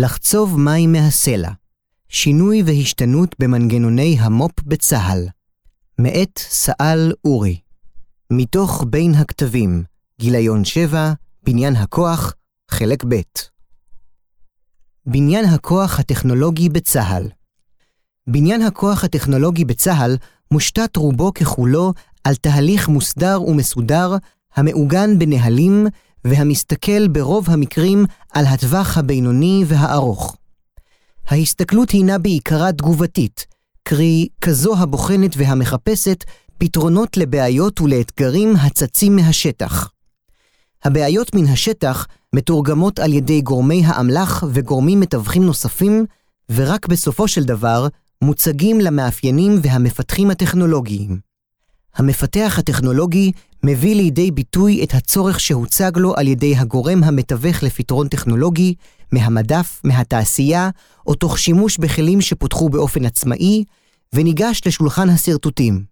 לחצוב מים מהסלע, שינוי והשתנות במנגנוני המו"פ בצה"ל, מאת סא"ל אורי, מתוך בין הכתבים, גיליון 7, בניין הכוח, חלק ב'. בניין הכוח הטכנולוגי בצה"ל. בניין הכוח הטכנולוגי בצה"ל מושתת רובו ככולו על תהליך מוסדר ומסודר המעוגן בנהלים והמסתכל ברוב המקרים על הטווח הבינוני והארוך. ההסתכלות הינה בעיקרה תגובתית, קרי כזו הבוחנת והמחפשת פתרונות לבעיות ולאתגרים הצצים מהשטח. הבעיות מן השטח מתורגמות על ידי גורמי האמל"ח וגורמים מתווכים נוספים, ורק בסופו של דבר מוצגים למאפיינים והמפתחים הטכנולוגיים. המפתח הטכנולוגי מביא לידי ביטוי את הצורך שהוצג לו על ידי הגורם המתווך לפתרון טכנולוגי, מהמדף, מהתעשייה, או תוך שימוש בכלים שפותחו באופן עצמאי, וניגש לשולחן השרטוטים.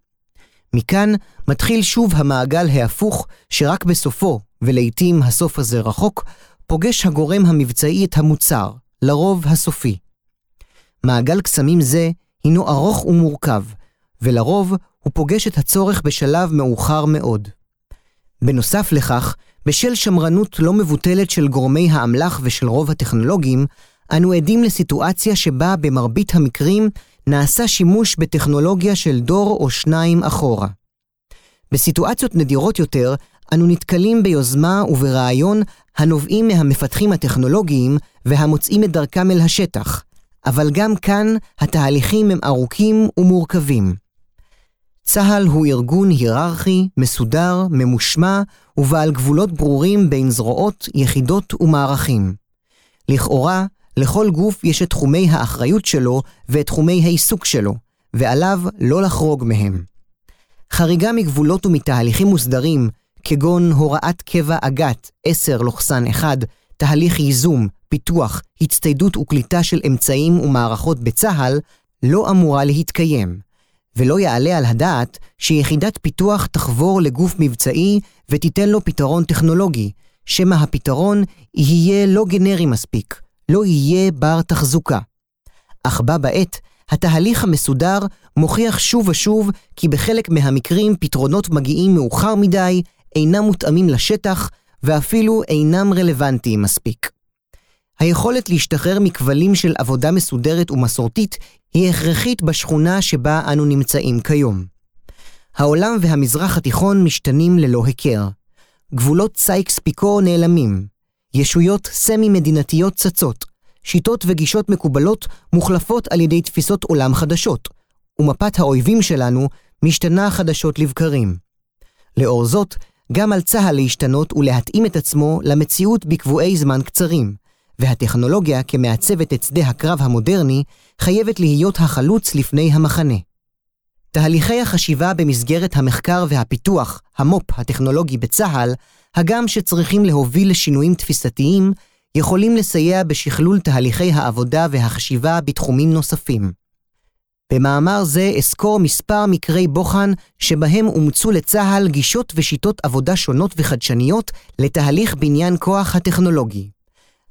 מכאן מתחיל שוב המעגל ההפוך, שרק בסופו, ולעיתים הסוף הזה רחוק, פוגש הגורם המבצעי את המוצר, לרוב הסופי. מעגל קסמים זה הינו ארוך ומורכב, ולרוב הוא פוגש את הצורך בשלב מאוחר מאוד. בנוסף לכך, בשל שמרנות לא מבוטלת של גורמי האמל"ח ושל רוב הטכנולוגים, אנו עדים לסיטואציה שבה במרבית המקרים נעשה שימוש בטכנולוגיה של דור או שניים אחורה. בסיטואציות נדירות יותר, אנו נתקלים ביוזמה וברעיון הנובעים מהמפתחים הטכנולוגיים והמוצאים את דרכם אל השטח, אבל גם כאן התהליכים הם ארוכים ומורכבים. צה"ל הוא ארגון היררכי, מסודר, ממושמע ובעל גבולות ברורים בין זרועות, יחידות ומערכים. לכאורה, לכל גוף יש את תחומי האחריות שלו ואת תחומי העיסוק שלו, ועליו לא לחרוג מהם. חריגה מגבולות ומתהליכים מוסדרים, כגון הוראת קבע אג"ת 10-1, תהליך ייזום, פיתוח, הצטיידות וקליטה של אמצעים ומערכות בצה"ל, לא אמורה להתקיים, ולא יעלה על הדעת שיחידת פיתוח תחבור לגוף מבצעי ותיתן לו פתרון טכנולוגי, שמא הפתרון יהיה לא גנרי מספיק, לא יהיה בר תחזוקה. אך בה בעת, התהליך המסודר מוכיח שוב ושוב כי בחלק מהמקרים פתרונות מגיעים מאוחר מדי, אינם מותאמים לשטח, ואפילו אינם רלוונטיים מספיק. היכולת להשתחרר מכבלים של עבודה מסודרת ומסורתית היא הכרחית בשכונה שבה אנו נמצאים כיום. העולם והמזרח התיכון משתנים ללא היכר. גבולות סייקס פיקו נעלמים. ישויות סמי-מדינתיות צצות. שיטות וגישות מקובלות מוחלפות על ידי תפיסות עולם חדשות, ומפת האויבים שלנו משתנה חדשות לבקרים. לאור זאת, גם על צה"ל להשתנות ולהתאים את עצמו למציאות בקבועי זמן קצרים, והטכנולוגיה כמעצבת את שדה הקרב המודרני, חייבת להיות החלוץ לפני המחנה. תהליכי החשיבה במסגרת המחקר והפיתוח, המו"פ הטכנולוגי בצה"ל, הגם שצריכים להוביל לשינויים תפיסתיים, יכולים לסייע בשכלול תהליכי העבודה והחשיבה בתחומים נוספים. במאמר זה אסקור מספר מקרי בוחן שבהם אומצו לצה"ל גישות ושיטות עבודה שונות וחדשניות לתהליך בניין כוח הטכנולוגי.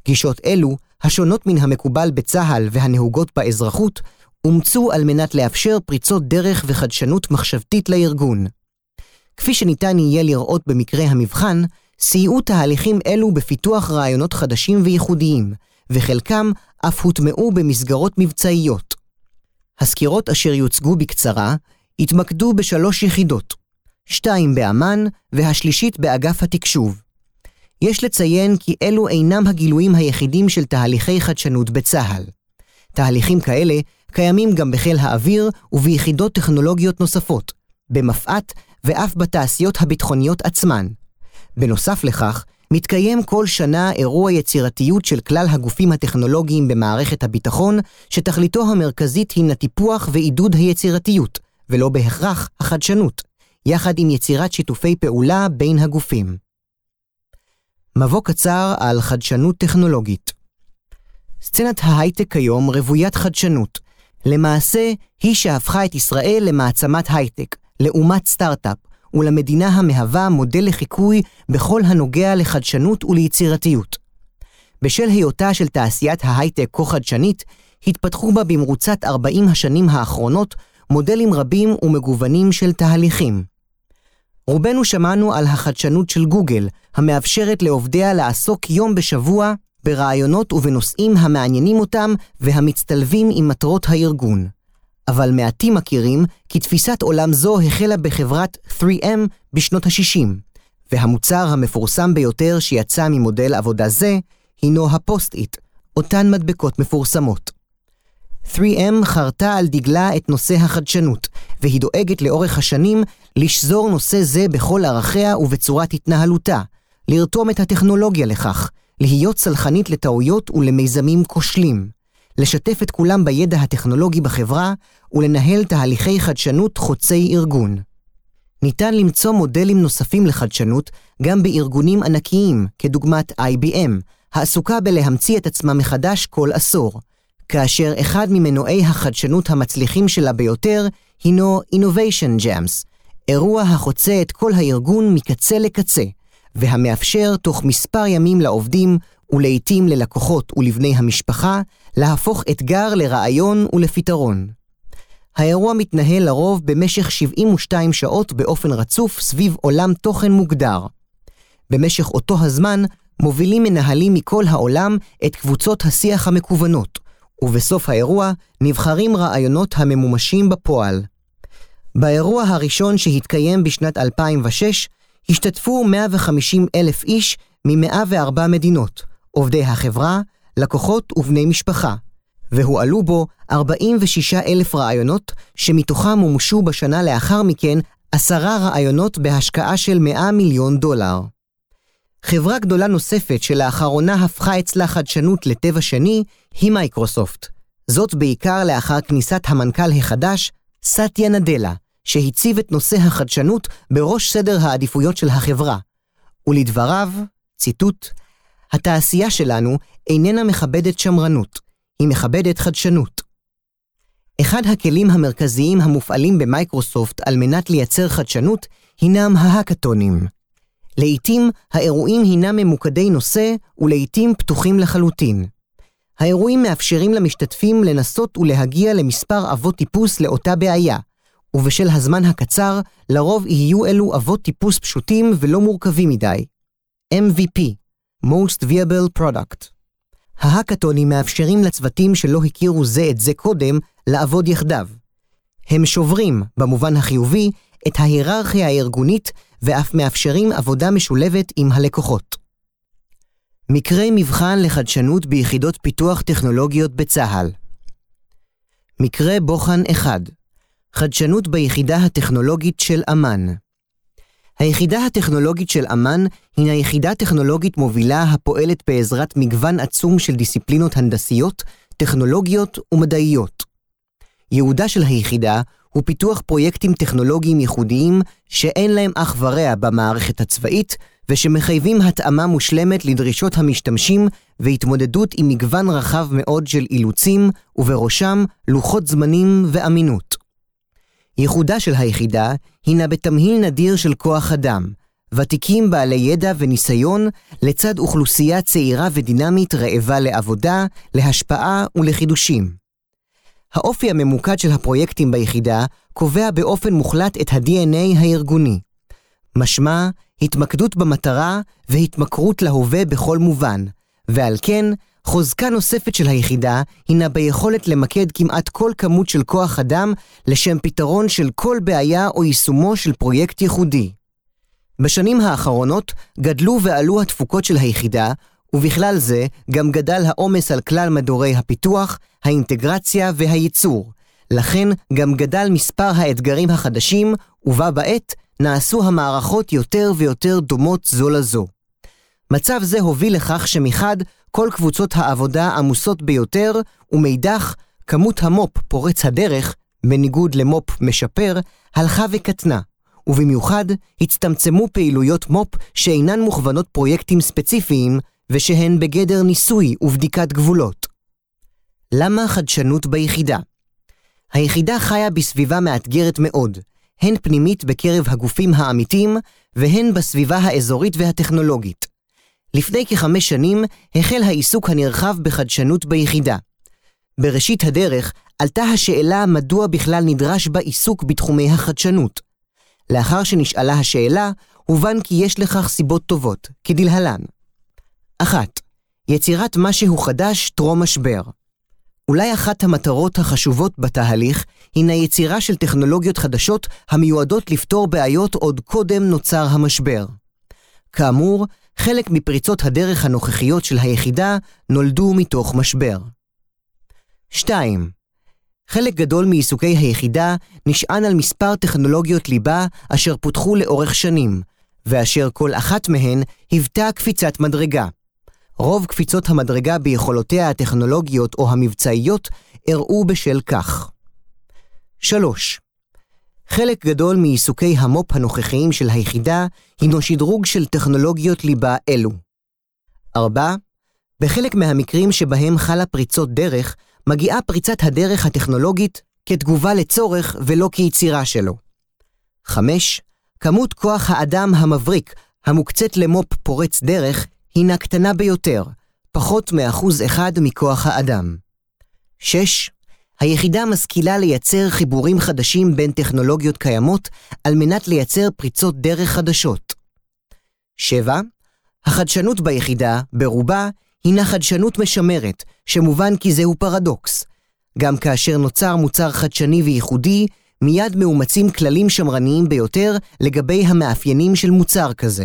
גישות אלו, השונות מן המקובל בצה"ל והנהוגות באזרחות, אומצו על מנת לאפשר פריצות דרך וחדשנות מחשבתית לארגון. כפי שניתן יהיה לראות במקרה המבחן, סייעו תהליכים אלו בפיתוח רעיונות חדשים וייחודיים, וחלקם אף הוטמעו במסגרות מבצעיות. הסקירות אשר יוצגו בקצרה התמקדו בשלוש יחידות, שתיים באמ"ן והשלישית באגף התקשוב. יש לציין כי אלו אינם הגילויים היחידים של תהליכי חדשנות בצה"ל. תהליכים כאלה קיימים גם בחיל האוויר וביחידות טכנולוגיות נוספות, במפא"ת ואף בתעשיות הביטחוניות עצמן. בנוסף לכך, מתקיים כל שנה אירוע יצירתיות של כלל הגופים הטכנולוגיים במערכת הביטחון, שתכליתו המרכזית הינה טיפוח ועידוד היצירתיות, ולא בהכרח החדשנות, יחד עם יצירת שיתופי פעולה בין הגופים. מבוא קצר על חדשנות טכנולוגית. סצנת ההייטק כיום רוויית חדשנות. למעשה, היא שהפכה את ישראל למעצמת הייטק, לאומת סטארט-אפ, ולמדינה המהווה מודל לחיקוי בכל הנוגע לחדשנות וליצירתיות. בשל היותה של תעשיית ההייטק כה חדשנית, התפתחו בה במרוצת 40 השנים האחרונות מודלים רבים ומגוונים של תהליכים. רובנו שמענו על החדשנות של גוגל, המאפשרת לעובדיה לעסוק יום בשבוע ברעיונות ובנושאים המעניינים אותם והמצטלבים עם מטרות הארגון. אבל מעטים מכירים כי תפיסת עולם זו החלה בחברת 3M בשנות ה-60, והמוצר המפורסם ביותר שיצא ממודל עבודה זה הינו ה Post-it, אותן מדבקות מפורסמות. 3M חרתה על דגלה את נושא החדשנות, והיא דואגת לאורך השנים לשזור נושא זה בכל ערכיה ובצורת התנהלותה, לרתום את הטכנולוגיה לכך, להיות סלחנית לטעויות ולמיזמים כושלים, לשתף את כולם בידע הטכנולוגי בחברה ולנהל תהליכי חדשנות חוצי ארגון. ניתן למצוא מודלים נוספים לחדשנות גם בארגונים ענקיים, כדוגמת IBM, העסוקה בלהמציא את עצמה מחדש כל עשור, כאשר אחד ממנועי החדשנות המצליחים שלה ביותר הינו Innovation Jams, אירוע החוצה את כל הארגון מקצה לקצה, והמאפשר תוך מספר ימים לעובדים ולעיתים ללקוחות ולבני המשפחה להפוך אתגר לרעיון ולפתרון. האירוע מתנהל לרוב במשך 72 שעות באופן רצוף סביב עולם תוכן מוגדר. במשך אותו הזמן מובילים מנהלים מכל העולם את קבוצות השיח המקוונות, ובסוף האירוע נבחרים רעיונות הממומשים בפועל. באירוע הראשון שהתקיים בשנת 2006, השתתפו 150 אלף איש מ-104 מדינות, עובדי החברה, לקוחות ובני משפחה, והועלו בו 46 אלף רעיונות, שמתוכם מומשו בשנה לאחר מכן עשרה רעיונות בהשקעה של 100 מיליון דולר. חברה גדולה נוספת שלאחרונה הפכה אצלה חדשנות לטבע שני היא מייקרוסופט. זאת בעיקר לאחר כניסת המנכ"ל החדש, סטיה נדלה, שהציב את נושא החדשנות בראש סדר העדיפויות של החברה. ולדבריו, ציטוט, התעשייה שלנו איננה מכבדת שמרנות, היא מכבדת חדשנות. אחד הכלים המרכזיים המופעלים במייקרוסופט על מנת לייצר חדשנות הינם ההאקתונים. לעתים האירועים הינם ממוקדי נושא ולעתים פתוחים לחלוטין. האירועים מאפשרים למשתתפים לנסות ולהגיע למספר אבות טיפוס לאותה בעיה, ובשל הזמן הקצר, לרוב יהיו אלו אבות טיפוס פשוטים ולא מורכבים מדי. MVP, Most Viable Product. ההאקתונים מאפשרים לצוותים שלא הכירו זה את זה קודם לעבוד יחדיו. הם שוברים, במובן החיובי, את ההיררכיה הארגונית ואף מאפשרים עבודה משולבת עם הלקוחות. מקרי מבחן לחדשנות ביחידות פיתוח טכנולוגיות בצה"ל מקרה בוחן 1 חדשנות ביחידה הטכנולוגית של אמ"ן היחידה הטכנולוגית של אמ"ן הינה יחידה טכנולוגית מובילה הפועלת בעזרת מגוון עצום של דיסציפלינות הנדסיות, טכנולוגיות ומדעיות. ייעודה של היחידה הוא פיתוח פרויקטים טכנולוגיים ייחודיים שאין להם אח ורע במערכת הצבאית ושמחייבים התאמה מושלמת לדרישות המשתמשים והתמודדות עם מגוון רחב מאוד של אילוצים, ובראשם לוחות זמנים ואמינות. ייחודה של היחידה הינה בתמהיל נדיר של כוח אדם, ותיקים בעלי ידע וניסיון לצד אוכלוסייה צעירה ודינמית רעבה לעבודה, להשפעה ולחידושים. האופי הממוקד של הפרויקטים ביחידה קובע באופן מוחלט את ה-DNA הארגוני. משמע, התמקדות במטרה והתמכרות להווה בכל מובן, ועל כן, חוזקה נוספת של היחידה הינה ביכולת למקד כמעט כל כמות של כוח אדם לשם פתרון של כל בעיה או יישומו של פרויקט ייחודי. בשנים האחרונות גדלו ועלו התפוקות של היחידה, ובכלל זה גם גדל העומס על כלל מדורי הפיתוח, האינטגרציה והייצור. לכן גם גדל מספר האתגרים החדשים, ובה בעת נעשו המערכות יותר ויותר דומות זו לזו. מצב זה הוביל לכך שמחד, כל קבוצות העבודה עמוסות ביותר, ומאידך, כמות המו"פ פורץ הדרך, בניגוד למו"פ משפר, הלכה וקטנה, ובמיוחד הצטמצמו פעילויות מו"פ שאינן מוכוונות פרויקטים ספציפיים, ושהן בגדר ניסוי ובדיקת גבולות. למה חדשנות ביחידה? היחידה חיה בסביבה מאתגרת מאוד, הן פנימית בקרב הגופים העמיתים, והן בסביבה האזורית והטכנולוגית. לפני כחמש שנים החל העיסוק הנרחב בחדשנות ביחידה. בראשית הדרך עלתה השאלה מדוע בכלל נדרש בה עיסוק בתחומי החדשנות. לאחר שנשאלה השאלה, הובן כי יש לכך סיבות טובות, כדלהלן. 1. יצירת משהו חדש טרום משבר. אולי אחת המטרות החשובות בתהליך הינה יצירה של טכנולוגיות חדשות המיועדות לפתור בעיות עוד קודם נוצר המשבר. כאמור, חלק מפריצות הדרך הנוכחיות של היחידה נולדו מתוך משבר. 2. חלק גדול מעיסוקי היחידה נשען על מספר טכנולוגיות ליבה אשר פותחו לאורך שנים, ואשר כל אחת מהן היוותה קפיצת מדרגה. רוב קפיצות המדרגה ביכולותיה הטכנולוגיות או המבצעיות אירעו בשל כך. 3. חלק גדול מעיסוקי המו"פ הנוכחיים של היחידה הינו שדרוג של טכנולוגיות ליבה אלו. 4. בחלק מהמקרים שבהם חלה פריצות דרך, מגיעה פריצת הדרך הטכנולוגית כתגובה לצורך ולא כיצירה שלו. 5. כמות כוח האדם המבריק המוקצית למו"פ פורץ דרך הינה קטנה ביותר, פחות מאחוז אחד מכוח האדם. 6. היחידה משכילה לייצר חיבורים חדשים בין טכנולוגיות קיימות על מנת לייצר פריצות דרך חדשות. 7. החדשנות ביחידה, ברובה, הינה חדשנות משמרת, שמובן כי זהו פרדוקס. גם כאשר נוצר מוצר חדשני וייחודי, מיד מאומצים כללים שמרניים ביותר לגבי המאפיינים של מוצר כזה.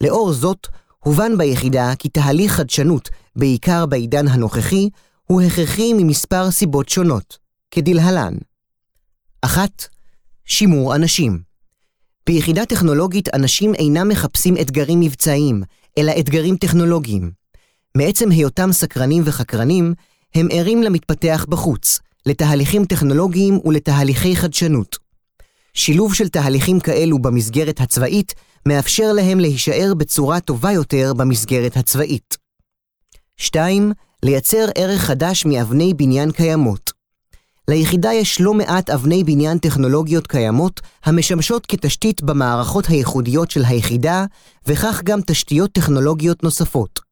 לאור זאת, הובן ביחידה כי תהליך חדשנות, בעיקר בעידן הנוכחי, הוא הכרחי ממספר סיבות שונות, כדלהלן. אחת, שימור אנשים. ביחידה טכנולוגית אנשים אינם מחפשים אתגרים מבצעיים, אלא אתגרים טכנולוגיים. מעצם היותם סקרנים וחקרנים, הם ערים למתפתח בחוץ, לתהליכים טכנולוגיים ולתהליכי חדשנות. שילוב של תהליכים כאלו במסגרת הצבאית מאפשר להם להישאר בצורה טובה יותר במסגרת הצבאית. 2. לייצר ערך חדש מאבני בניין קיימות. ליחידה יש לא מעט אבני בניין טכנולוגיות קיימות המשמשות כתשתית במערכות הייחודיות של היחידה, וכך גם תשתיות טכנולוגיות נוספות.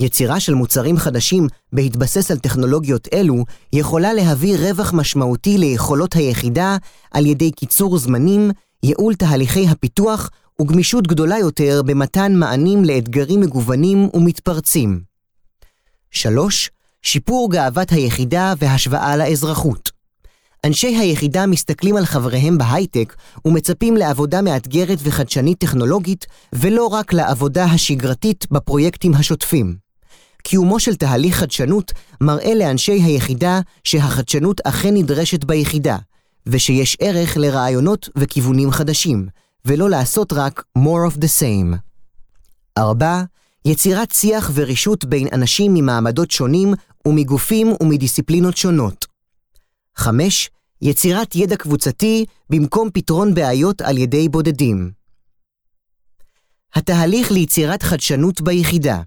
יצירה של מוצרים חדשים בהתבסס על טכנולוגיות אלו יכולה להביא רווח משמעותי ליכולות היחידה על ידי קיצור זמנים, ייעול תהליכי הפיתוח וגמישות גדולה יותר במתן מענים לאתגרים מגוונים ומתפרצים. 3. שיפור גאוות היחידה והשוואה לאזרחות. אנשי היחידה מסתכלים על חבריהם בהייטק ומצפים לעבודה מאתגרת וחדשנית טכנולוגית, ולא רק לעבודה השגרתית בפרויקטים השוטפים. קיומו של תהליך חדשנות מראה לאנשי היחידה שהחדשנות אכן נדרשת ביחידה, ושיש ערך לרעיונות וכיוונים חדשים, ולא לעשות רק more of the same. 4. יצירת שיח ורישות בין אנשים ממעמדות שונים ומגופים ומדיסציפלינות שונות. 5. יצירת ידע קבוצתי במקום פתרון בעיות על ידי בודדים. התהליך ליצירת חדשנות ביחידה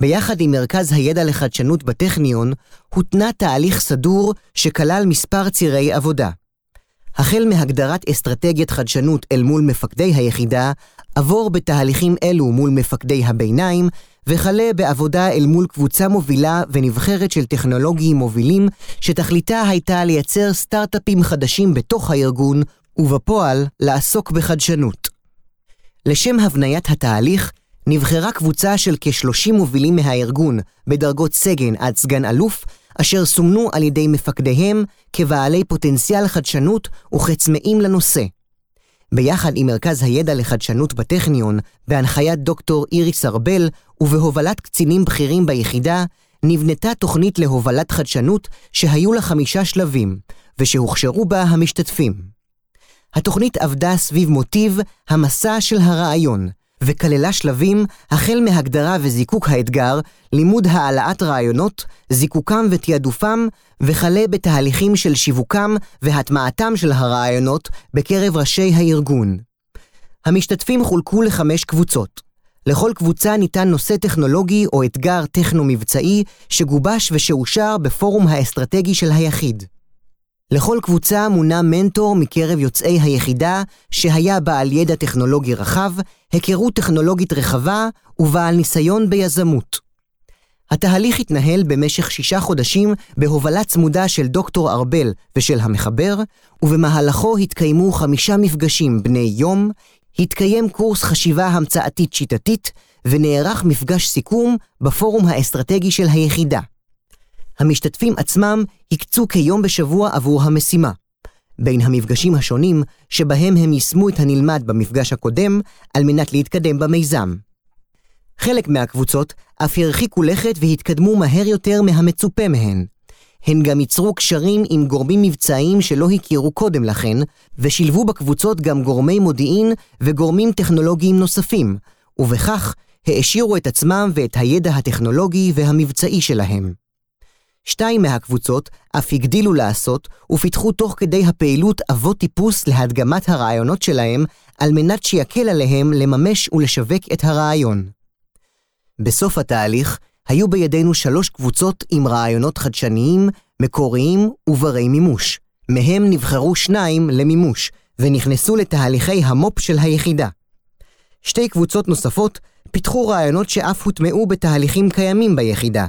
ביחד עם מרכז הידע לחדשנות בטכניון, הותנה תהליך סדור שכלל מספר צירי עבודה. החל מהגדרת אסטרטגיית חדשנות אל מול מפקדי היחידה, עבור בתהליכים אלו מול מפקדי הביניים, וכלה בעבודה אל מול קבוצה מובילה ונבחרת של טכנולוגיים מובילים, שתכליתה הייתה לייצר סטארט-אפים חדשים בתוך הארגון, ובפועל לעסוק בחדשנות. לשם הבניית התהליך, נבחרה קבוצה של כ-30 מובילים מהארגון, בדרגות סגן עד סגן אלוף, אשר סומנו על ידי מפקדיהם כבעלי פוטנציאל חדשנות וכצמאים לנושא. ביחד עם מרכז הידע לחדשנות בטכניון, בהנחיית דוקטור איריס ארבל ובהובלת קצינים בכירים ביחידה, נבנתה תוכנית להובלת חדשנות שהיו לה חמישה שלבים, ושהוכשרו בה המשתתפים. התוכנית עבדה סביב מוטיב המסע של הרעיון, וכללה שלבים החל מהגדרה וזיקוק האתגר, לימוד העלאת רעיונות, זיקוקם ותעדופם, וכלה בתהליכים של שיווקם והטמעתם של הרעיונות בקרב ראשי הארגון. המשתתפים חולקו לחמש קבוצות. לכל קבוצה ניתן נושא טכנולוגי או אתגר טכנו-מבצעי שגובש ושאושר בפורום האסטרטגי של היחיד. לכל קבוצה מונה מנטור מקרב יוצאי היחידה, שהיה בעל ידע טכנולוגי רחב, היכרות טכנולוגית רחבה ובעל ניסיון ביזמות. התהליך התנהל במשך שישה חודשים בהובלה צמודה של דוקטור ארבל ושל המחבר, ובמהלכו התקיימו חמישה מפגשים בני יום, התקיים קורס חשיבה המצאתית שיטתית, ונערך מפגש סיכום בפורום האסטרטגי של היחידה. המשתתפים עצמם הקצו כיום בשבוע עבור המשימה. בין המפגשים השונים, שבהם הם יישמו את הנלמד במפגש הקודם, על מנת להתקדם במיזם. חלק מהקבוצות אף הרחיקו לכת והתקדמו מהר יותר מהמצופה מהן. הן גם ייצרו קשרים עם גורמים מבצעיים שלא הכירו קודם לכן, ושילבו בקבוצות גם גורמי מודיעין וגורמים טכנולוגיים נוספים, ובכך העשירו את עצמם ואת הידע הטכנולוגי והמבצעי שלהם. שתיים מהקבוצות אף הגדילו לעשות ופיתחו תוך כדי הפעילות אבות טיפוס להדגמת הרעיונות שלהם על מנת שיקל עליהם לממש ולשווק את הרעיון. בסוף התהליך היו בידינו שלוש קבוצות עם רעיונות חדשניים, מקוריים וברי מימוש. מהם נבחרו שניים למימוש, ונכנסו לתהליכי המו"פ של היחידה. שתי קבוצות נוספות פיתחו רעיונות שאף הוטמעו בתהליכים קיימים ביחידה,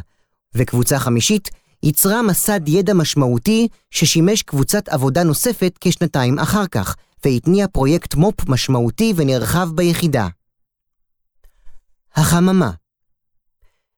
וקבוצה חמישית יצרה מסד ידע משמעותי ששימש קבוצת עבודה נוספת כשנתיים אחר כך, והתניע פרויקט מו"פ משמעותי ונרחב ביחידה. החממה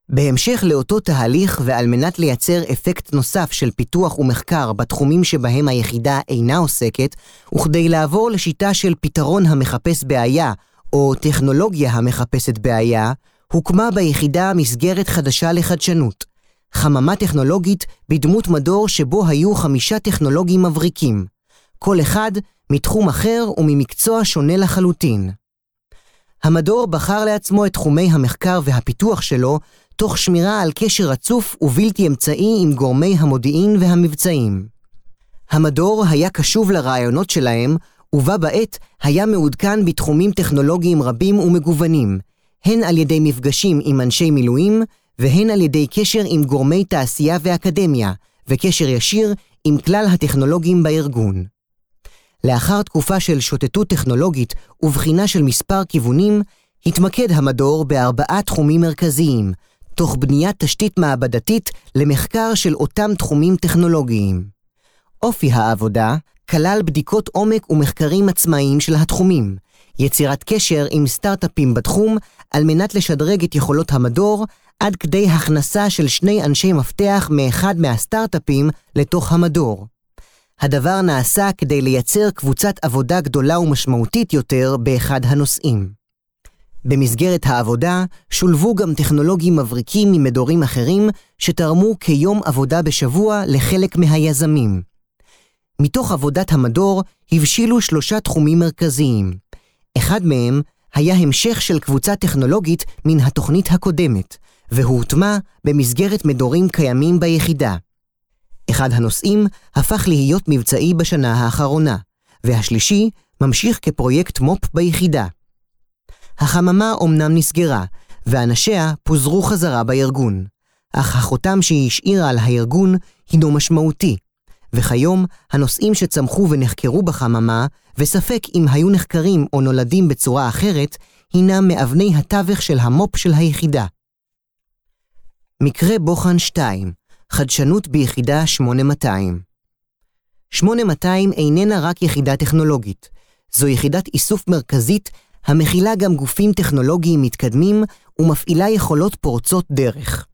בהמשך לאותו תהליך ועל מנת לייצר אפקט נוסף של פיתוח ומחקר בתחומים שבהם היחידה אינה עוסקת, וכדי לעבור לשיטה של פתרון המחפש בעיה, או טכנולוגיה המחפשת בעיה, הוקמה ביחידה מסגרת חדשה לחדשנות. חממה טכנולוגית בדמות מדור שבו היו חמישה טכנולוגים מבריקים. כל אחד מתחום אחר וממקצוע שונה לחלוטין. המדור בחר לעצמו את תחומי המחקר והפיתוח שלו, תוך שמירה על קשר רצוף ובלתי אמצעי עם גורמי המודיעין והמבצעים. המדור היה קשוב לרעיונות שלהם, ובה בעת היה מעודכן בתחומים טכנולוגיים רבים ומגוונים, הן על ידי מפגשים עם אנשי מילואים, והן על ידי קשר עם גורמי תעשייה ואקדמיה, וקשר ישיר עם כלל הטכנולוגים בארגון. לאחר תקופה של שוטטות טכנולוגית ובחינה של מספר כיוונים, התמקד המדור בארבעה תחומים מרכזיים, תוך בניית תשתית מעבדתית למחקר של אותם תחומים טכנולוגיים. אופי העבודה כלל בדיקות עומק ומחקרים עצמאיים של התחומים, יצירת קשר עם סטארט-אפים בתחום על מנת לשדרג את יכולות המדור, עד כדי הכנסה של שני אנשי מפתח מאחד מהסטארט-אפים לתוך המדור. הדבר נעשה כדי לייצר קבוצת עבודה גדולה ומשמעותית יותר באחד הנושאים. במסגרת העבודה שולבו גם טכנולוגים מבריקים ממדורים אחרים שתרמו כיום עבודה בשבוע לחלק מהיזמים. מתוך עבודת המדור הבשילו שלושה תחומים מרכזיים. אחד מהם היה המשך של קבוצה טכנולוגית מן התוכנית הקודמת, והוטמע במסגרת מדורים קיימים ביחידה. אחד הנושאים הפך להיות מבצעי בשנה האחרונה, והשלישי ממשיך כפרויקט מו"פ ביחידה. החממה אומנם נסגרה, ואנשיה פוזרו חזרה בארגון, אך החותם שהיא השאירה על הארגון הינו משמעותי, וכיום הנושאים שצמחו ונחקרו בחממה, וספק אם היו נחקרים או נולדים בצורה אחרת, הינם מאבני התווך של המו"פ של היחידה. מקרה בוחן 2, חדשנות ביחידה 8200 8200 איננה רק יחידה טכנולוגית, זו יחידת איסוף מרכזית המכילה גם גופים טכנולוגיים מתקדמים ומפעילה יכולות פורצות דרך.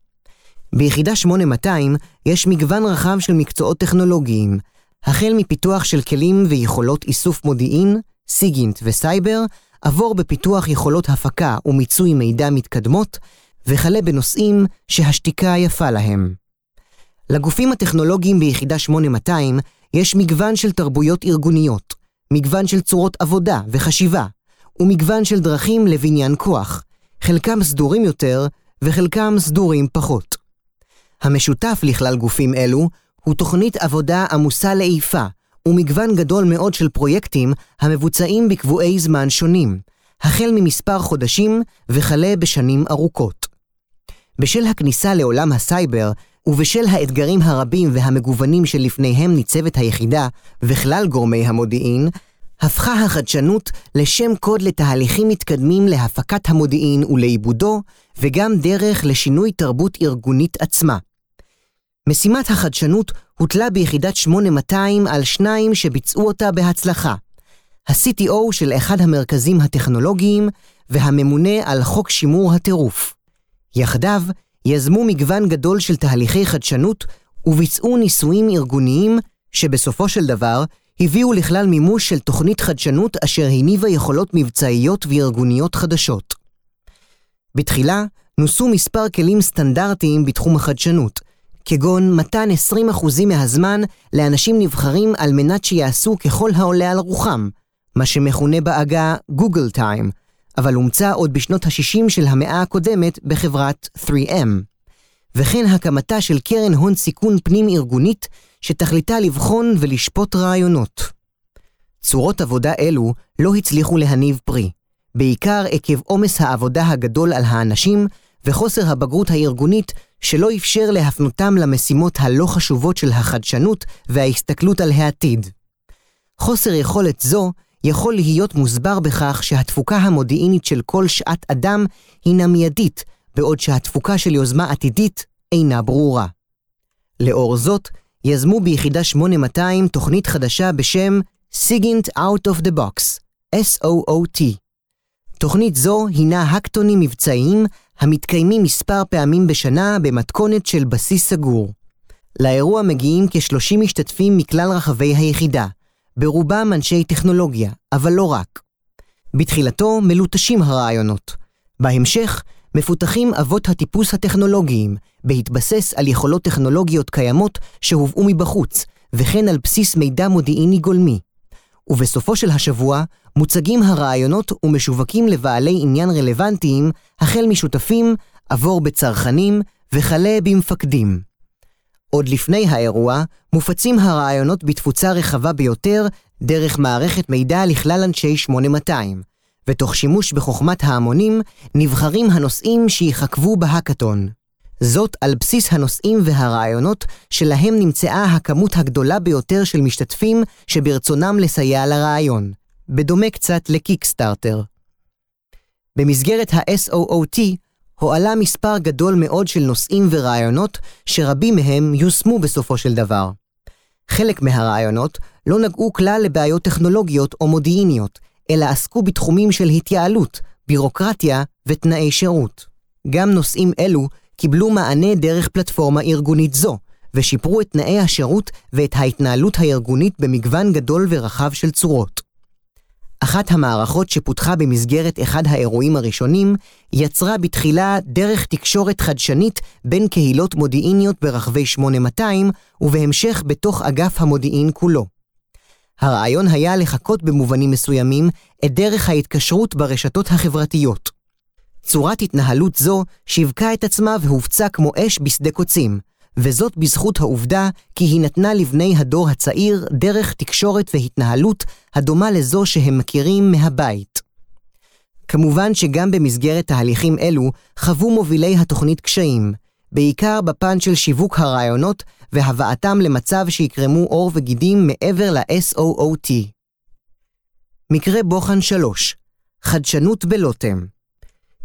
ביחידה 8200 יש מגוון רחב של מקצועות טכנולוגיים, החל מפיתוח של כלים ויכולות איסוף מודיעין, סיגינט וסייבר, עבור בפיתוח יכולות הפקה ומיצוי מידע מתקדמות, וכלה בנושאים שהשתיקה יפה להם. לגופים הטכנולוגיים ביחידה 8200 יש מגוון של תרבויות ארגוניות, מגוון של צורות עבודה וחשיבה, ומגוון של דרכים לבניין כוח, חלקם סדורים יותר וחלקם סדורים פחות. המשותף לכלל גופים אלו הוא תוכנית עבודה עמוסה לעיפה, ומגוון גדול מאוד של פרויקטים המבוצעים בקבועי זמן שונים, החל ממספר חודשים וכלה בשנים ארוכות. בשל הכניסה לעולם הסייבר ובשל האתגרים הרבים והמגוונים שלפניהם ניצבת היחידה וכלל גורמי המודיעין, הפכה החדשנות לשם קוד לתהליכים מתקדמים להפקת המודיעין ולעיבודו, וגם דרך לשינוי תרבות ארגונית עצמה. משימת החדשנות הוטלה ביחידת 8200 על שניים שביצעו אותה בהצלחה. ה-CTO של אחד המרכזים הטכנולוגיים והממונה על חוק שימור הטירוף. יחדיו יזמו מגוון גדול של תהליכי חדשנות וביצעו ניסויים ארגוניים שבסופו של דבר הביאו לכלל מימוש של תוכנית חדשנות אשר הניבה יכולות מבצעיות וארגוניות חדשות. בתחילה נוסו מספר כלים סטנדרטיים בתחום החדשנות, כגון מתן 20% מהזמן לאנשים נבחרים על מנת שיעשו ככל העולה על רוחם, מה שמכונה בעגה גוגל טיים, אבל הומצא עוד בשנות ה-60 של המאה הקודמת בחברת 3M. וכן הקמתה של קרן הון סיכון פנים-ארגונית, שתכליתה לבחון ולשפוט רעיונות. צורות עבודה אלו לא הצליחו להניב פרי, בעיקר עקב עומס העבודה הגדול על האנשים וחוסר הבגרות הארגונית שלא אפשר להפנותם למשימות הלא חשובות של החדשנות וההסתכלות על העתיד. חוסר יכולת זו יכול להיות מוסבר בכך שהתפוקה המודיעינית של כל שעת אדם הינה מיידית, בעוד שהתפוקה של יוזמה עתידית אינה ברורה. לאור זאת, יזמו ביחידה 8200 תוכנית חדשה בשם Sigint Out of the Box, SOOT. תוכנית זו הינה הקטונים מבצעיים המתקיימים מספר פעמים בשנה במתכונת של בסיס סגור. לאירוע מגיעים כ-30 משתתפים מכלל רחבי היחידה, ברובם אנשי טכנולוגיה, אבל לא רק. בתחילתו מלוטשים הרעיונות. בהמשך, מפותחים אבות הטיפוס הטכנולוגיים, בהתבסס על יכולות טכנולוגיות קיימות שהובאו מבחוץ, וכן על בסיס מידע מודיעיני גולמי. ובסופו של השבוע מוצגים הרעיונות ומשווקים לבעלי עניין רלוונטיים, החל משותפים, עבור בצרכנים וכלה במפקדים. עוד לפני האירוע, מופצים הרעיונות בתפוצה רחבה ביותר דרך מערכת מידע לכלל אנשי 8200, ותוך שימוש בחוכמת ההמונים, נבחרים הנושאים שיחכבו בהאקתון. זאת על בסיס הנושאים והרעיונות שלהם נמצאה הכמות הגדולה ביותר של משתתפים שברצונם לסייע לרעיון, בדומה קצת לקיקסטארטר. במסגרת ה-SOOT הועלה מספר גדול מאוד של נושאים ורעיונות שרבים מהם יושמו בסופו של דבר. חלק מהרעיונות לא נגעו כלל לבעיות טכנולוגיות או מודיעיניות, אלא עסקו בתחומים של התייעלות, בירוקרטיה ותנאי שירות. גם נושאים אלו קיבלו מענה דרך פלטפורמה ארגונית זו, ושיפרו את תנאי השירות ואת ההתנהלות הארגונית במגוון גדול ורחב של צורות. אחת המערכות שפותחה במסגרת אחד האירועים הראשונים, יצרה בתחילה דרך תקשורת חדשנית בין קהילות מודיעיניות ברחבי 8200, ובהמשך בתוך אגף המודיעין כולו. הרעיון היה לחקות במובנים מסוימים את דרך ההתקשרות ברשתות החברתיות. צורת התנהלות זו שיווקה את עצמה והופצה כמו אש בשדה קוצים, וזאת בזכות העובדה כי היא נתנה לבני הדור הצעיר דרך תקשורת והתנהלות הדומה לזו שהם מכירים מהבית. כמובן שגם במסגרת תהליכים אלו חוו מובילי התוכנית קשיים, בעיקר בפן של שיווק הרעיונות והבאתם למצב שיקרמו עור וגידים מעבר ל-SOOT. מקרה בוחן 3 חדשנות בלוטם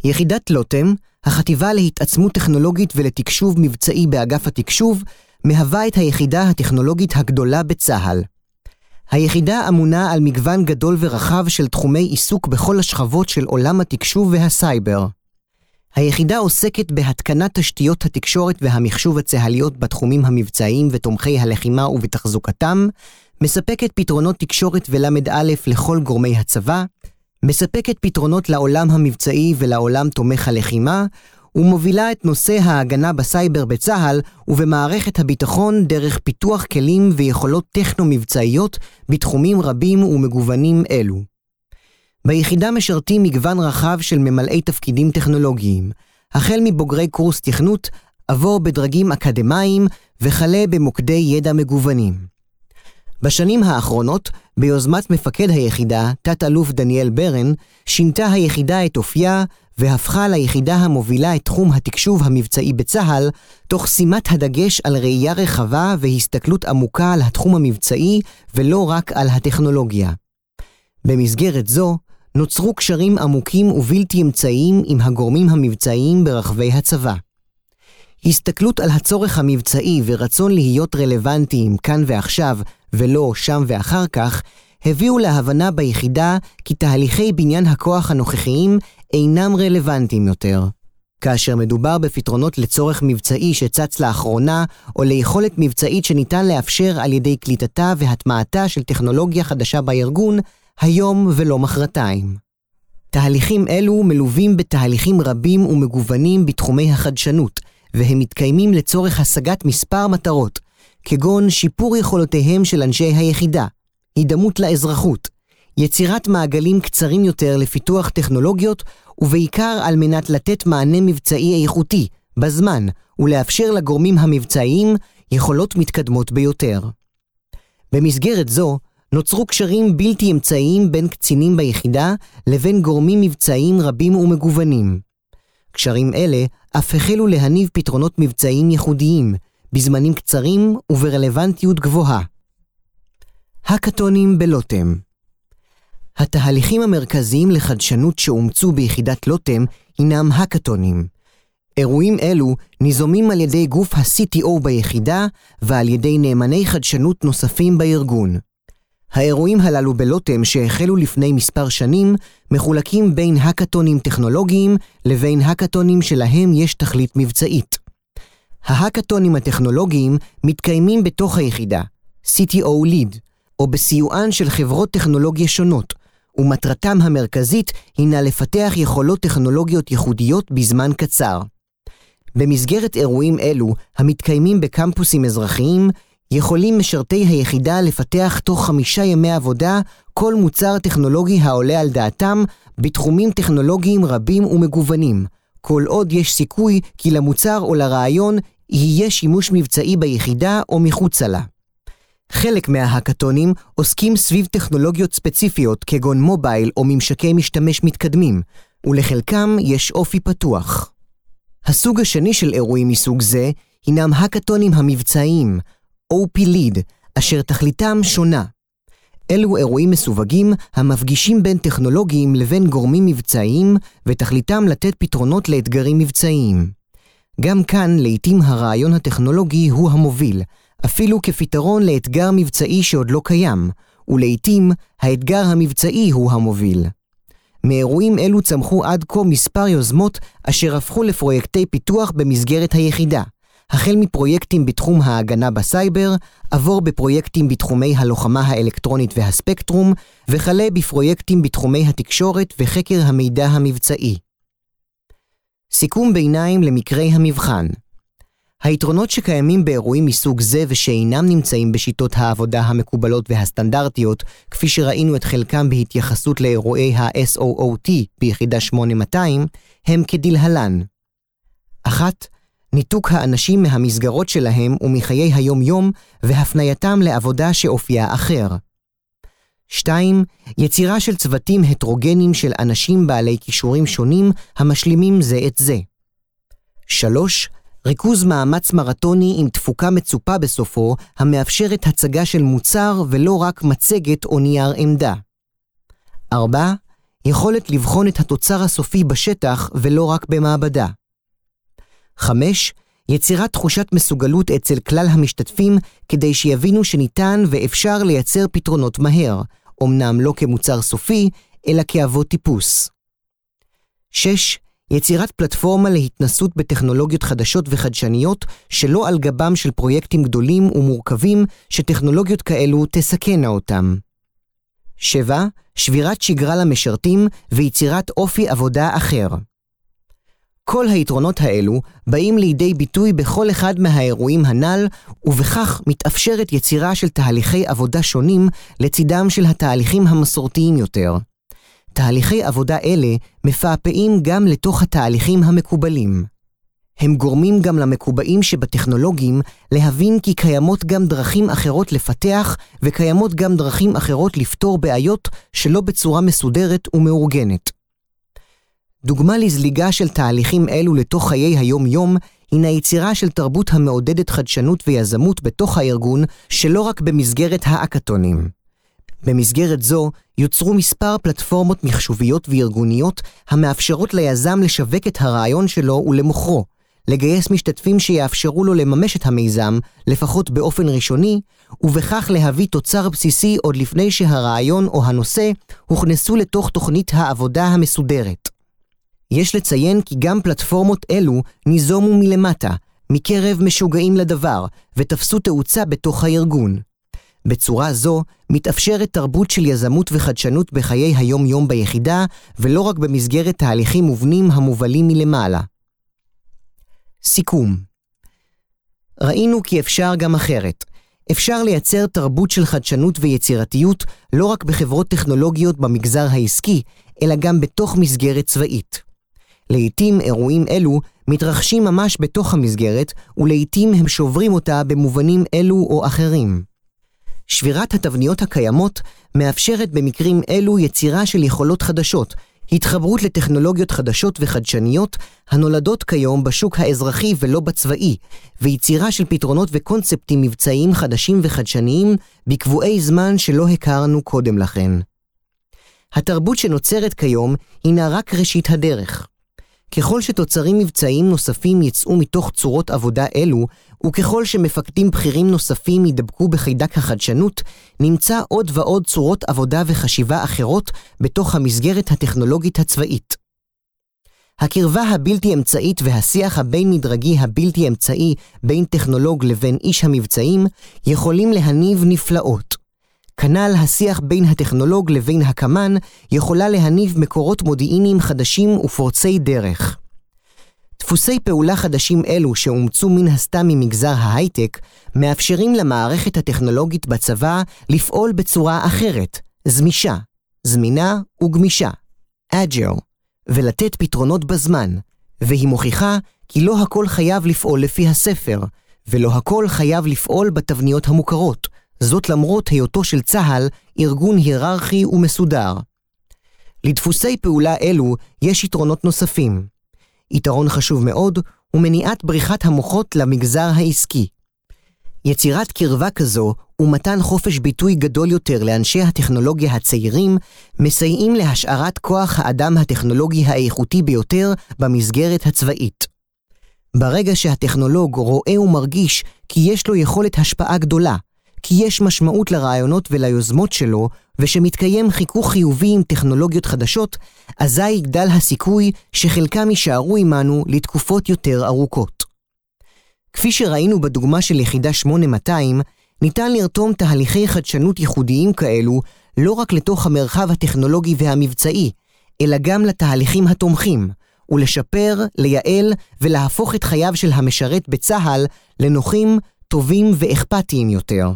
יחידת לוטם, החטיבה להתעצמות טכנולוגית ולתקשוב מבצעי באגף התקשוב, מהווה את היחידה הטכנולוגית הגדולה בצה"ל. היחידה אמונה על מגוון גדול ורחב של תחומי עיסוק בכל השכבות של עולם התקשוב והסייבר. היחידה עוסקת בהתקנת תשתיות התקשורת והמחשוב הצה"ליות בתחומים המבצעיים ותומכי הלחימה ובתחזוקתם, מספקת פתרונות תקשורת ול"א לכל גורמי הצבא, מספקת פתרונות לעולם המבצעי ולעולם תומך הלחימה, ומובילה את נושא ההגנה בסייבר בצה"ל ובמערכת הביטחון דרך פיתוח כלים ויכולות טכנו-מבצעיות בתחומים רבים ומגוונים אלו. ביחידה משרתים מגוון רחב של ממלאי תפקידים טכנולוגיים, החל מבוגרי קורס תכנות, עבור בדרגים אקדמיים וכלה במוקדי ידע מגוונים. בשנים האחרונות, ביוזמת מפקד היחידה, תת-אלוף דניאל ברן, שינתה היחידה את אופייה והפכה ליחידה המובילה את תחום התקשוב המבצעי בצה"ל, תוך שימת הדגש על ראייה רחבה והסתכלות עמוקה על התחום המבצעי, ולא רק על הטכנולוגיה. במסגרת זו, נוצרו קשרים עמוקים ובלתי אמצעיים עם הגורמים המבצעיים ברחבי הצבא. הסתכלות על הצורך המבצעי ורצון להיות רלוונטיים כאן ועכשיו, ולא שם ואחר כך, הביאו להבנה ביחידה כי תהליכי בניין הכוח הנוכחיים אינם רלוונטיים יותר. כאשר מדובר בפתרונות לצורך מבצעי שצץ לאחרונה, או ליכולת מבצעית שניתן לאפשר על ידי קליטתה והטמעתה של טכנולוגיה חדשה בארגון, היום ולא מחרתיים. תהליכים אלו מלווים בתהליכים רבים ומגוונים בתחומי החדשנות, והם מתקיימים לצורך השגת מספר מטרות, כגון שיפור יכולותיהם של אנשי היחידה, הידמות לאזרחות, יצירת מעגלים קצרים יותר לפיתוח טכנולוגיות, ובעיקר על מנת לתת מענה מבצעי איכותי, בזמן, ולאפשר לגורמים המבצעיים יכולות מתקדמות ביותר. במסגרת זו, נוצרו קשרים בלתי אמצעיים בין קצינים ביחידה לבין גורמים מבצעיים רבים ומגוונים. קשרים אלה אף החלו להניב פתרונות מבצעיים ייחודיים, בזמנים קצרים וברלוונטיות גבוהה. הקטונים בלוטם התהליכים המרכזיים לחדשנות שאומצו ביחידת לוטם הינם הקטונים. אירועים אלו ניזומים על ידי גוף ה-CTO ביחידה ועל ידי נאמני חדשנות נוספים בארגון. האירועים הללו בלוטם שהחלו לפני מספר שנים, מחולקים בין הקטונים טכנולוגיים לבין הקטונים שלהם יש תכלית מבצעית. ההקטונים הטכנולוגיים מתקיימים בתוך היחידה, CTO Lead, או בסיוען של חברות טכנולוגיה שונות, ומטרתם המרכזית הינה לפתח יכולות טכנולוגיות ייחודיות בזמן קצר. במסגרת אירועים אלו, המתקיימים בקמפוסים אזרחיים, יכולים משרתי היחידה לפתח תוך חמישה ימי עבודה כל מוצר טכנולוגי העולה על דעתם בתחומים טכנולוגיים רבים ומגוונים, כל עוד יש סיכוי כי למוצר או לרעיון יהיה שימוש מבצעי ביחידה או מחוצה לה. חלק מההקטונים עוסקים סביב טכנולוגיות ספציפיות כגון מובייל או ממשקי משתמש מתקדמים, ולחלקם יש אופי פתוח. הסוג השני של אירועים מסוג זה הינם הקטונים המבצעיים, OP Lead, אשר תכליתם שונה. אלו אירועים מסווגים המפגישים בין טכנולוגיים לבין גורמים מבצעיים, ותכליתם לתת פתרונות לאתגרים מבצעיים. גם כאן, לעתים הרעיון הטכנולוגי הוא המוביל, אפילו כפתרון לאתגר מבצעי שעוד לא קיים, ולעתים האתגר המבצעי הוא המוביל. מאירועים אלו צמחו עד כה מספר יוזמות אשר הפכו לפרויקטי פיתוח במסגרת היחידה, החל מפרויקטים בתחום ההגנה בסייבר, עבור בפרויקטים בתחומי הלוחמה האלקטרונית והספקטרום, וכלה בפרויקטים בתחומי התקשורת וחקר המידע המבצעי. סיכום ביניים למקרי המבחן היתרונות שקיימים באירועים מסוג זה ושאינם נמצאים בשיטות העבודה המקובלות והסטנדרטיות, כפי שראינו את חלקם בהתייחסות לאירועי ה-SOOT ביחידה 8200, הם כדלהלן. אחת, ניתוק האנשים מהמסגרות שלהם ומחיי היום-יום והפנייתם לעבודה שאופייה אחר. 2. יצירה של צוותים הטרוגנים של אנשים בעלי כישורים שונים המשלימים זה את זה. 3. ריכוז מאמץ מרתוני עם תפוקה מצופה בסופו, המאפשרת הצגה של מוצר ולא רק מצגת או נייר עמדה. 4. יכולת לבחון את התוצר הסופי בשטח ולא רק במעבדה. 5. יצירת תחושת מסוגלות אצל כלל המשתתפים כדי שיבינו שניתן ואפשר לייצר פתרונות מהר, אמנם לא כמוצר סופי, אלא כאבות טיפוס. 6. יצירת פלטפורמה להתנסות בטכנולוגיות חדשות וחדשניות שלא על גבם של פרויקטים גדולים ומורכבים שטכנולוגיות כאלו תסכנה אותם. 7. שבירת שגרה למשרתים ויצירת אופי עבודה אחר. כל היתרונות האלו באים לידי ביטוי בכל אחד מהאירועים הנ"ל, ובכך מתאפשרת יצירה של תהליכי עבודה שונים לצידם של התהליכים המסורתיים יותר. תהליכי עבודה אלה מפעפעים גם לתוך התהליכים המקובלים. הם גורמים גם למקובעים שבטכנולוגים להבין כי קיימות גם דרכים אחרות לפתח וקיימות גם דרכים אחרות לפתור בעיות שלא בצורה מסודרת ומאורגנת. דוגמה לזליגה של תהליכים אלו לתוך חיי היום-יום, הינה יצירה של תרבות המעודדת חדשנות ויזמות בתוך הארגון, שלא רק במסגרת האקתונים. במסגרת זו יוצרו מספר פלטפורמות מחשוביות וארגוניות המאפשרות ליזם לשווק את הרעיון שלו ולמוכרו, לגייס משתתפים שיאפשרו לו לממש את המיזם, לפחות באופן ראשוני, ובכך להביא תוצר בסיסי עוד לפני שהרעיון או הנושא הוכנסו לתוך תוכנית העבודה המסודרת. יש לציין כי גם פלטפורמות אלו ניזומו מלמטה, מקרב משוגעים לדבר, ותפסו תאוצה בתוך הארגון. בצורה זו מתאפשרת תרבות של יזמות וחדשנות בחיי היום-יום ביחידה, ולא רק במסגרת תהליכים מובנים המובלים מלמעלה. סיכום ראינו כי אפשר גם אחרת. אפשר לייצר תרבות של חדשנות ויצירתיות לא רק בחברות טכנולוגיות במגזר העסקי, אלא גם בתוך מסגרת צבאית. לעתים אירועים אלו מתרחשים ממש בתוך המסגרת, ולעתים הם שוברים אותה במובנים אלו או אחרים. שבירת התבניות הקיימות מאפשרת במקרים אלו יצירה של יכולות חדשות, התחברות לטכנולוגיות חדשות וחדשניות הנולדות כיום בשוק האזרחי ולא בצבאי, ויצירה של פתרונות וקונספטים מבצעיים חדשים וחדשניים בקבועי זמן שלא הכרנו קודם לכן. התרבות שנוצרת כיום הינה רק ראשית הדרך. ככל שתוצרים מבצעיים נוספים יצאו מתוך צורות עבודה אלו, וככל שמפקדים בכירים נוספים ידבקו בחיידק החדשנות, נמצא עוד ועוד צורות עבודה וחשיבה אחרות בתוך המסגרת הטכנולוגית הצבאית. הקרבה הבלתי אמצעית והשיח הבין-מדרגי הבלתי אמצעי בין טכנולוג לבין איש המבצעים יכולים להניב נפלאות. כנ"ל השיח בין הטכנולוג לבין הקמ"ן יכולה להניב מקורות מודיעיניים חדשים ופורצי דרך. דפוסי פעולה חדשים אלו שאומצו מן הסתם ממגזר ההייטק, מאפשרים למערכת הטכנולוגית בצבא לפעול בצורה אחרת, זמישה, זמינה וגמישה, אג'ר, ולתת פתרונות בזמן, והיא מוכיחה כי לא הכל חייב לפעול לפי הספר, ולא הכל חייב לפעול בתבניות המוכרות, זאת למרות היותו של צה"ל ארגון היררכי ומסודר. לדפוסי פעולה אלו יש יתרונות נוספים. יתרון חשוב מאוד הוא מניעת בריחת המוחות למגזר העסקי. יצירת קרבה כזו ומתן חופש ביטוי גדול יותר לאנשי הטכנולוגיה הצעירים, מסייעים להשארת כוח האדם הטכנולוגי האיכותי ביותר במסגרת הצבאית. ברגע שהטכנולוג רואה ומרגיש כי יש לו יכולת השפעה גדולה, כי יש משמעות לרעיונות וליוזמות שלו, ושמתקיים חיכוך חיובי עם טכנולוגיות חדשות, אזי יגדל הסיכוי שחלקם יישארו עמנו לתקופות יותר ארוכות. כפי שראינו בדוגמה של יחידה 8200, ניתן לרתום תהליכי חדשנות ייחודיים כאלו לא רק לתוך המרחב הטכנולוגי והמבצעי, אלא גם לתהליכים התומכים, ולשפר, לייעל ולהפוך את חייו של המשרת בצה"ל לנוחים, טובים ואכפתיים יותר.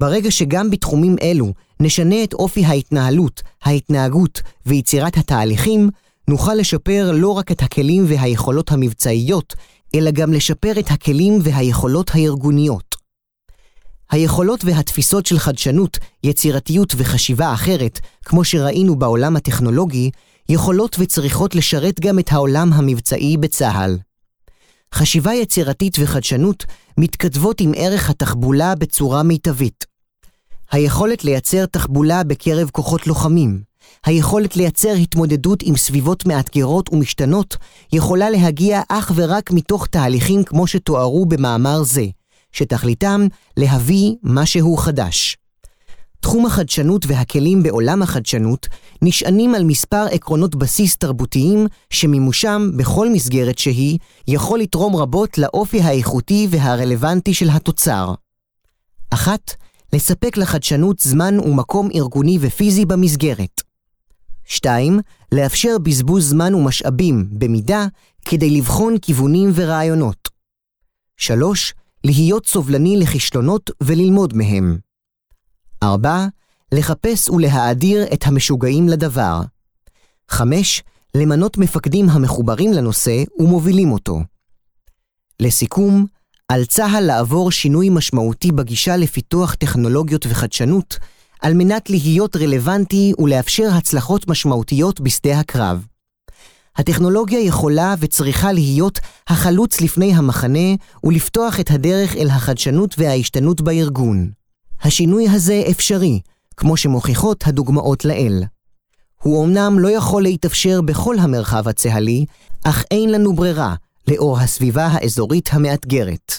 ברגע שגם בתחומים אלו נשנה את אופי ההתנהלות, ההתנהגות ויצירת התהליכים, נוכל לשפר לא רק את הכלים והיכולות המבצעיות, אלא גם לשפר את הכלים והיכולות הארגוניות. היכולות והתפיסות של חדשנות, יצירתיות וחשיבה אחרת, כמו שראינו בעולם הטכנולוגי, יכולות וצריכות לשרת גם את העולם המבצעי בצה"ל. חשיבה יצירתית וחדשנות מתכתבות עם ערך התחבולה בצורה מיטבית. היכולת לייצר תחבולה בקרב כוחות לוחמים, היכולת לייצר התמודדות עם סביבות מאתגרות ומשתנות, יכולה להגיע אך ורק מתוך תהליכים כמו שתוארו במאמר זה, שתכליתם להביא משהו חדש. תחום החדשנות והכלים בעולם החדשנות נשענים על מספר עקרונות בסיס תרבותיים שמימושם, בכל מסגרת שהיא, יכול לתרום רבות לאופי האיכותי והרלוונטי של התוצר. אחת, לספק לחדשנות זמן ומקום ארגוני ופיזי במסגרת. 2. לאפשר בזבוז זמן ומשאבים, במידה, כדי לבחון כיוונים ורעיונות. 3. להיות סובלני לכישלונות וללמוד מהם. 4. לחפש ולהאדיר את המשוגעים לדבר. 5. למנות מפקדים המחוברים לנושא ומובילים אותו. לסיכום, על צה"ל לעבור שינוי משמעותי בגישה לפיתוח טכנולוגיות וחדשנות, על מנת להיות רלוונטי ולאפשר הצלחות משמעותיות בשדה הקרב. הטכנולוגיה יכולה וצריכה להיות החלוץ לפני המחנה ולפתוח את הדרך אל החדשנות וההשתנות בארגון. השינוי הזה אפשרי, כמו שמוכיחות הדוגמאות לעיל. הוא אמנם לא יכול להתאפשר בכל המרחב הצה"לי, אך אין לנו ברירה, לאור הסביבה האזורית המאתגרת.